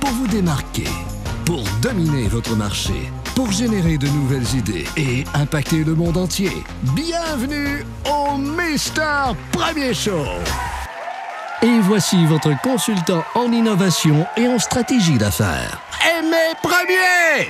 pour vous démarquer, pour dominer votre marché, pour générer de nouvelles idées et impacter le monde entier. Bienvenue au Mister Premier Show. Et voici votre consultant en innovation et en stratégie d'affaires. Aimé Premier!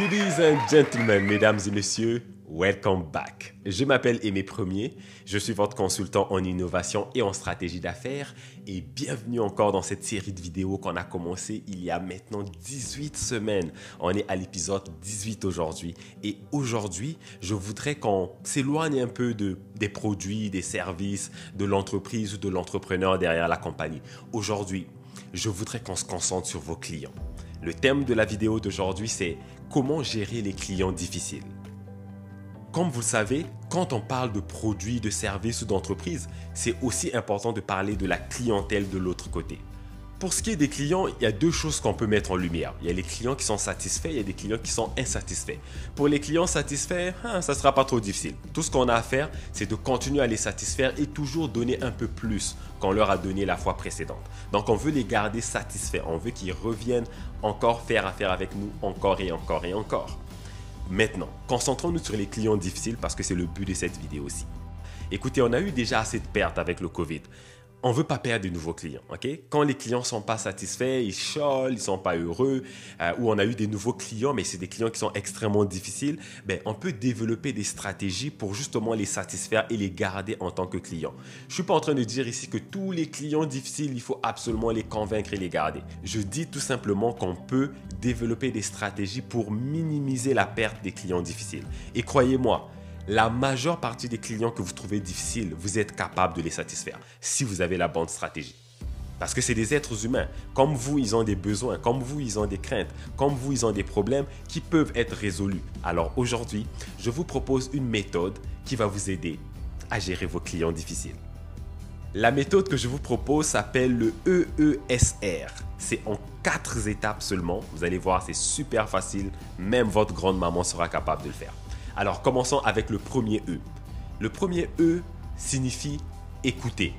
Ladies and gentlemen, mesdames et messieurs, welcome back. Je m'appelle Aimé Premier, je suis votre consultant en innovation et en stratégie d'affaires et bienvenue encore dans cette série de vidéos qu'on a commencé il y a maintenant 18 semaines. On est à l'épisode 18 aujourd'hui et aujourd'hui, je voudrais qu'on s'éloigne un peu de, des produits, des services, de l'entreprise ou de l'entrepreneur derrière la compagnie. Aujourd'hui, je voudrais qu'on se concentre sur vos clients. Le thème de la vidéo d'aujourd'hui, c'est comment gérer les clients difficiles. Comme vous le savez, quand on parle de produits, de services ou d'entreprises, c'est aussi important de parler de la clientèle de l'autre côté. Pour ce qui est des clients, il y a deux choses qu'on peut mettre en lumière. Il y a les clients qui sont satisfaits, il y a des clients qui sont insatisfaits. Pour les clients satisfaits, hein, ça ne sera pas trop difficile. Tout ce qu'on a à faire, c'est de continuer à les satisfaire et toujours donner un peu plus qu'on leur a donné la fois précédente. Donc on veut les garder satisfaits, on veut qu'ils reviennent encore faire affaire avec nous encore et encore et encore. Maintenant, concentrons-nous sur les clients difficiles parce que c'est le but de cette vidéo aussi. Écoutez, on a eu déjà assez de pertes avec le Covid on veut pas perdre de nouveaux clients, ok? Quand les clients sont pas satisfaits, ils chiolent, ils sont pas heureux, euh, ou on a eu des nouveaux clients, mais c'est des clients qui sont extrêmement difficiles, ben on peut développer des stratégies pour justement les satisfaire et les garder en tant que clients. Je suis pas en train de dire ici que tous les clients difficiles, il faut absolument les convaincre et les garder. Je dis tout simplement qu'on peut développer des stratégies pour minimiser la perte des clients difficiles. Et croyez-moi, la majeure partie des clients que vous trouvez difficiles, vous êtes capable de les satisfaire si vous avez la bonne stratégie. Parce que c'est des êtres humains. Comme vous, ils ont des besoins. Comme vous, ils ont des craintes. Comme vous, ils ont des problèmes qui peuvent être résolus. Alors aujourd'hui, je vous propose une méthode qui va vous aider à gérer vos clients difficiles. La méthode que je vous propose s'appelle le EESR. C'est en quatre étapes seulement. Vous allez voir, c'est super facile. Même votre grande maman sera capable de le faire. Alors commençons avec le premier E. Le premier E signifie écouter.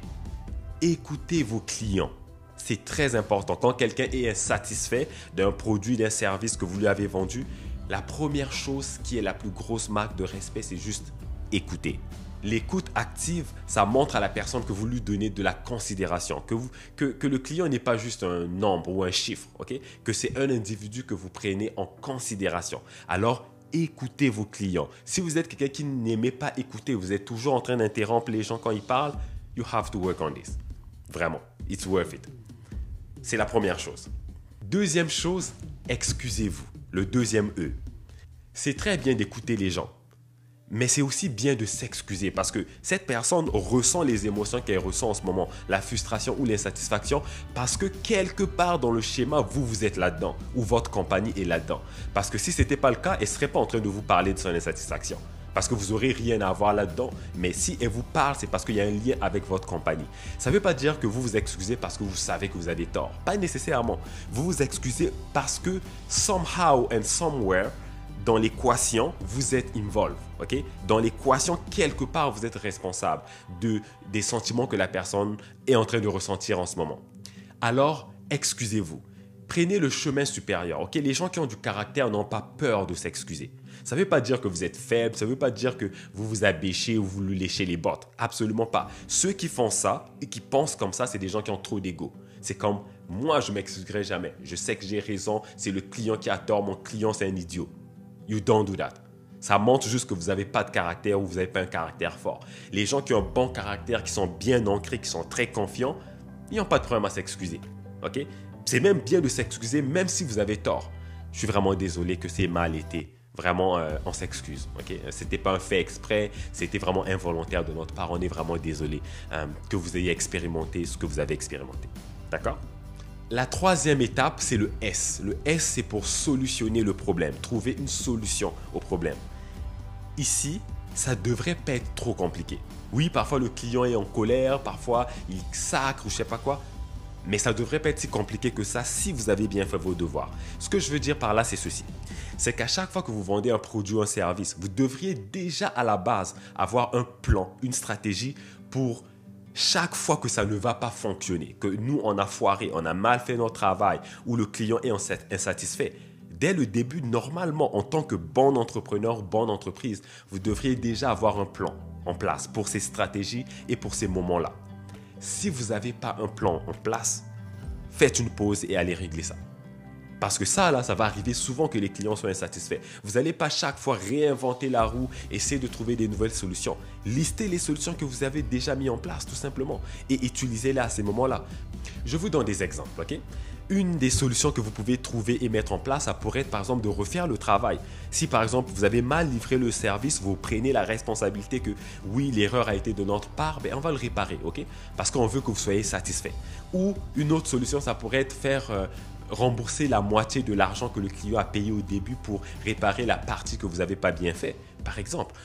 Écoutez vos clients. C'est très important. Quand quelqu'un est insatisfait d'un produit, d'un service que vous lui avez vendu, la première chose qui est la plus grosse marque de respect, c'est juste écouter. L'écoute active, ça montre à la personne que vous lui donnez de la considération, que, le client n'est pas juste un nombre ou un chiffre, que c'est un individu que vous prenez en considération. Alors, écoutez vos clients. Si vous êtes quelqu'un qui n'aimait pas écouter, vous êtes toujours en train d'interrompre les gens quand ils parlent, you have to work on this. Vraiment, it's worth it. C'est la première chose. Deuxième chose, excusez-vous. Le deuxième E. C'est très bien d'écouter les gens. Mais c'est aussi bien de s'excuser parce que cette personne ressent les émotions qu'elle ressent en ce moment, la frustration ou l'insatisfaction, parce que quelque part dans le schéma, vous, vous êtes là-dedans, ou votre compagnie est là-dedans. Parce que si ce n'était pas le cas, elle ne serait pas en train de vous parler de son insatisfaction. Parce que vous n'aurez rien à voir là-dedans. Mais si elle vous parle, c'est parce qu'il y a un lien avec votre compagnie. Ça ne veut pas dire que vous vous excusez parce que vous savez que vous avez tort. Pas nécessairement. Vous vous excusez parce que somehow and somewhere, dans l'équation, vous êtes involved. Dans l'équation, quelque part, vous êtes responsable de, des sentiments que la personne est en train de ressentir en ce moment. Alors, excusez-vous. Prenez le chemin supérieur. Les gens qui ont du caractère n'ont pas peur de s'excuser. Ça ne veut pas dire que vous êtes faible, ça ne veut pas dire que vous vous abêchez ou vous léchez les bottes. Absolument pas. Ceux qui font ça et qui pensent comme ça, c'est des gens qui ont trop d'ego. C'est comme moi, je m'excuserai jamais. Je sais que j'ai raison, c'est le client qui a tort, mon client c'est un idiot. You don't do that. Ça montre juste que vous n'avez pas de caractère ou vous n'avez pas un caractère fort. Les gens qui ont un bon caractère, qui sont bien ancrés, qui sont très confiants, ils n'ont pas de problème à s'excuser. Ok? C'est même bien de s'excuser, même si vous avez tort. Je suis vraiment désolé que c'est mal été. Vraiment, euh, on s'excuse. Ok? C'était pas un fait exprès, c'était vraiment involontaire de notre part. On est vraiment désolé euh, que vous ayez expérimenté ce que vous avez expérimenté. D'accord? La troisième étape, c'est le S. Le S, c'est pour solutionner le problème, trouver une solution au problème. Ici, ça devrait pas être trop compliqué. Oui, parfois le client est en colère, parfois il sacre ou je sais pas quoi, mais ça devrait pas être si compliqué que ça si vous avez bien fait vos devoirs. Ce que je veux dire par là, c'est ceci. C'est qu'à chaque fois que vous vendez un produit ou un service, vous devriez déjà à la base avoir un plan, une stratégie pour chaque fois que ça ne va pas fonctionner, que nous, on a foiré, on a mal fait notre travail, ou le client est insatisfait, dès le début, normalement, en tant que bon entrepreneur, bonne entreprise, vous devriez déjà avoir un plan en place pour ces stratégies et pour ces moments-là. Si vous n'avez pas un plan en place, faites une pause et allez régler ça. Parce que ça, là, ça va arriver souvent que les clients soient insatisfaits. Vous n'allez pas chaque fois réinventer la roue, essayer de trouver des nouvelles solutions. Listez les solutions que vous avez déjà mis en place, tout simplement, et utilisez-les à ces moments-là. Je vous donne des exemples, ok? Une des solutions que vous pouvez trouver et mettre en place, ça pourrait être par exemple de refaire le travail. Si par exemple vous avez mal livré le service, vous prenez la responsabilité que oui, l'erreur a été de notre part, ben, on va le réparer, ok? Parce qu'on veut que vous soyez satisfait. Ou une autre solution, ça pourrait être faire euh, rembourser la moitié de l'argent que le client a payé au début pour réparer la partie que vous n'avez pas bien fait, par exemple.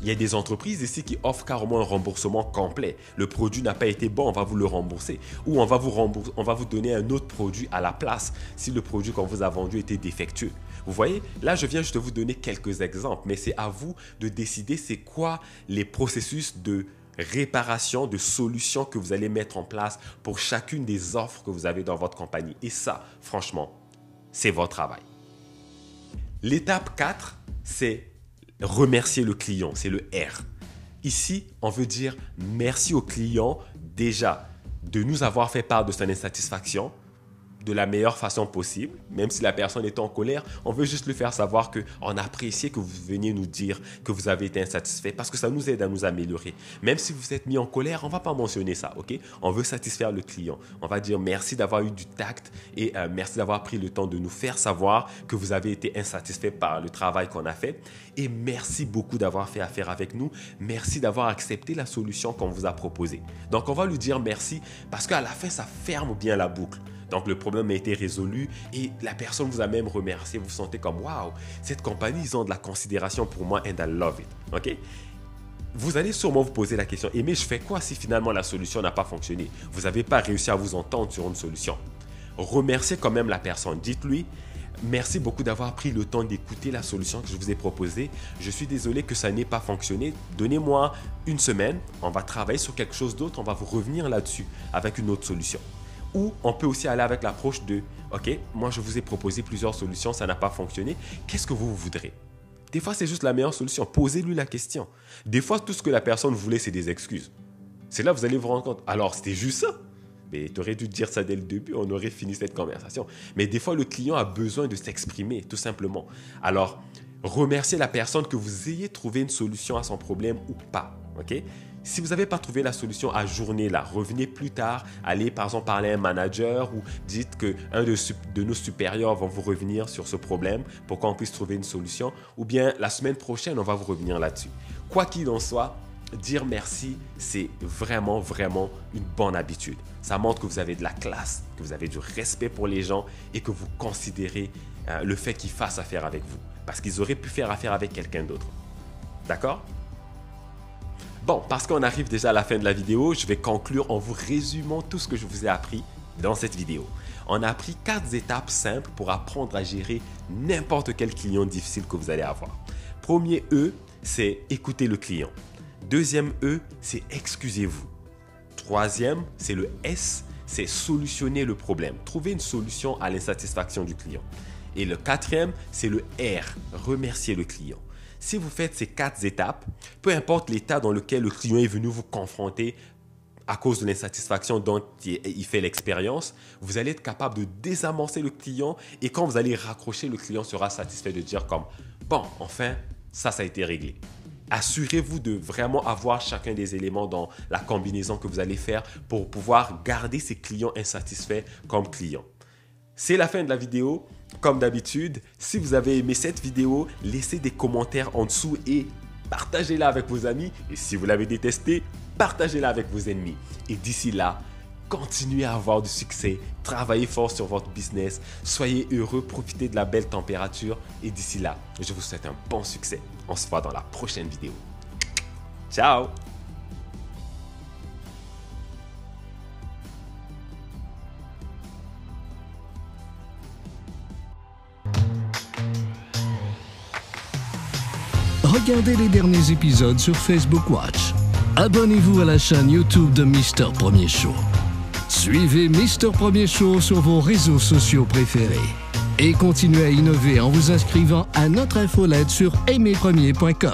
Il y a des entreprises ici qui offrent carrément un remboursement complet. Le produit n'a pas été bon, on va vous le rembourser. Ou on va vous, on va vous donner un autre produit à la place si le produit qu'on vous a vendu était défectueux. Vous voyez, là je viens juste de vous donner quelques exemples, mais c'est à vous de décider c'est quoi les processus de réparation, de solutions que vous allez mettre en place pour chacune des offres que vous avez dans votre compagnie. Et ça, franchement, c'est votre travail. L'étape 4, c'est remercier le client, c'est le R. Ici, on veut dire merci au client déjà de nous avoir fait part de son insatisfaction, de la meilleure façon possible, même si la personne est en colère, on veut juste lui faire savoir que on apprécie que vous veniez nous dire que vous avez été insatisfait parce que ça nous aide à nous améliorer. Même si vous êtes mis en colère, on va pas mentionner ça, ok? On veut satisfaire le client. On va dire merci d'avoir eu du tact et euh, merci d'avoir pris le temps de nous faire savoir que vous avez été insatisfait par le travail qu'on a fait et merci beaucoup d'avoir fait affaire avec nous. Merci d'avoir accepté la solution qu'on vous a proposée. Donc on va lui dire merci parce qu'à la fin ça ferme bien la boucle. Donc le problème a été résolu et la personne vous a même remercié. Vous sentez comme waouh, cette compagnie, ils ont de la considération pour moi and I love it. OK? Vous allez sûrement vous poser la question, et mais je fais quoi si finalement la solution n'a pas fonctionné? Vous n'avez pas réussi à vous entendre sur une solution. Remerciez quand même la personne. Dites-lui, Merci beaucoup d'avoir pris le temps d'écouter la solution que je vous ai proposée. Je suis désolé que ça n'ait pas fonctionné. Donnez-moi une semaine, on va travailler sur quelque chose d'autre, on va vous revenir là-dessus avec une autre solution. Ou on peut aussi aller avec l'approche de, OK, moi je vous ai proposé plusieurs solutions, ça n'a pas fonctionné, qu'est-ce que vous voudrez? Des fois, c'est juste la meilleure solution. Posez-lui la question. Des fois, tout ce que la personne voulait, c'est des excuses. C'est là que vous allez vous rendre compte. Alors, c'était juste ça. Mais tu aurais dû dire ça dès le début, on aurait fini cette conversation. Mais des fois, le client a besoin de s'exprimer, tout simplement. Alors, remerciez la personne que vous ayez trouvé une solution à son problème ou pas. OK? Si vous n'avez pas trouvé la solution à journée-là, revenez plus tard, allez par exemple parler à un manager ou dites qu'un de, de nos supérieurs va vous revenir sur ce problème pour qu'on puisse trouver une solution. Ou bien la semaine prochaine, on va vous revenir là-dessus. Quoi qu'il en soit, dire merci, c'est vraiment, vraiment une bonne habitude. Ça montre que vous avez de la classe, que vous avez du respect pour les gens et que vous considérez euh, le fait qu'ils fassent affaire avec vous. Parce qu'ils auraient pu faire affaire avec quelqu'un d'autre. D'accord? Bon, parce qu'on arrive déjà à la fin de la vidéo, je vais conclure en vous résumant tout ce que je vous ai appris dans cette vidéo. On a appris quatre étapes simples pour apprendre à gérer n'importe quel client difficile que vous allez avoir. Premier E, c'est écouter le client. Deuxième E, c'est excusez-vous. Troisième, c'est le S, c'est solutionner le problème. Trouver une solution à l'insatisfaction du client. Et le quatrième, c'est le R, remercier le client. Si vous faites ces quatre étapes, peu importe l'état dans lequel le client est venu vous confronter à cause de l'insatisfaction dont il fait l'expérience, vous allez être capable de désamorcer le client et quand vous allez raccrocher, le client sera satisfait de dire comme, bon, enfin, ça, ça a été réglé. Assurez-vous de vraiment avoir chacun des éléments dans la combinaison que vous allez faire pour pouvoir garder ces clients insatisfaits comme clients. C'est la fin de la vidéo. Comme d'habitude, si vous avez aimé cette vidéo, laissez des commentaires en dessous et partagez-la avec vos amis. Et si vous l'avez détesté, partagez-la avec vos ennemis. Et d'ici là, continuez à avoir du succès, travaillez fort sur votre business, soyez heureux, profitez de la belle température. Et d'ici là, je vous souhaite un bon succès. On se voit dans la prochaine vidéo. Ciao Regardez les derniers épisodes sur Facebook Watch abonnez-vous à la chaîne YouTube de Mister Premier Show. Suivez Mister Premier Show sur vos réseaux sociaux préférés. Et continuez à innover en vous inscrivant à notre infolette sur aimerpremier.com.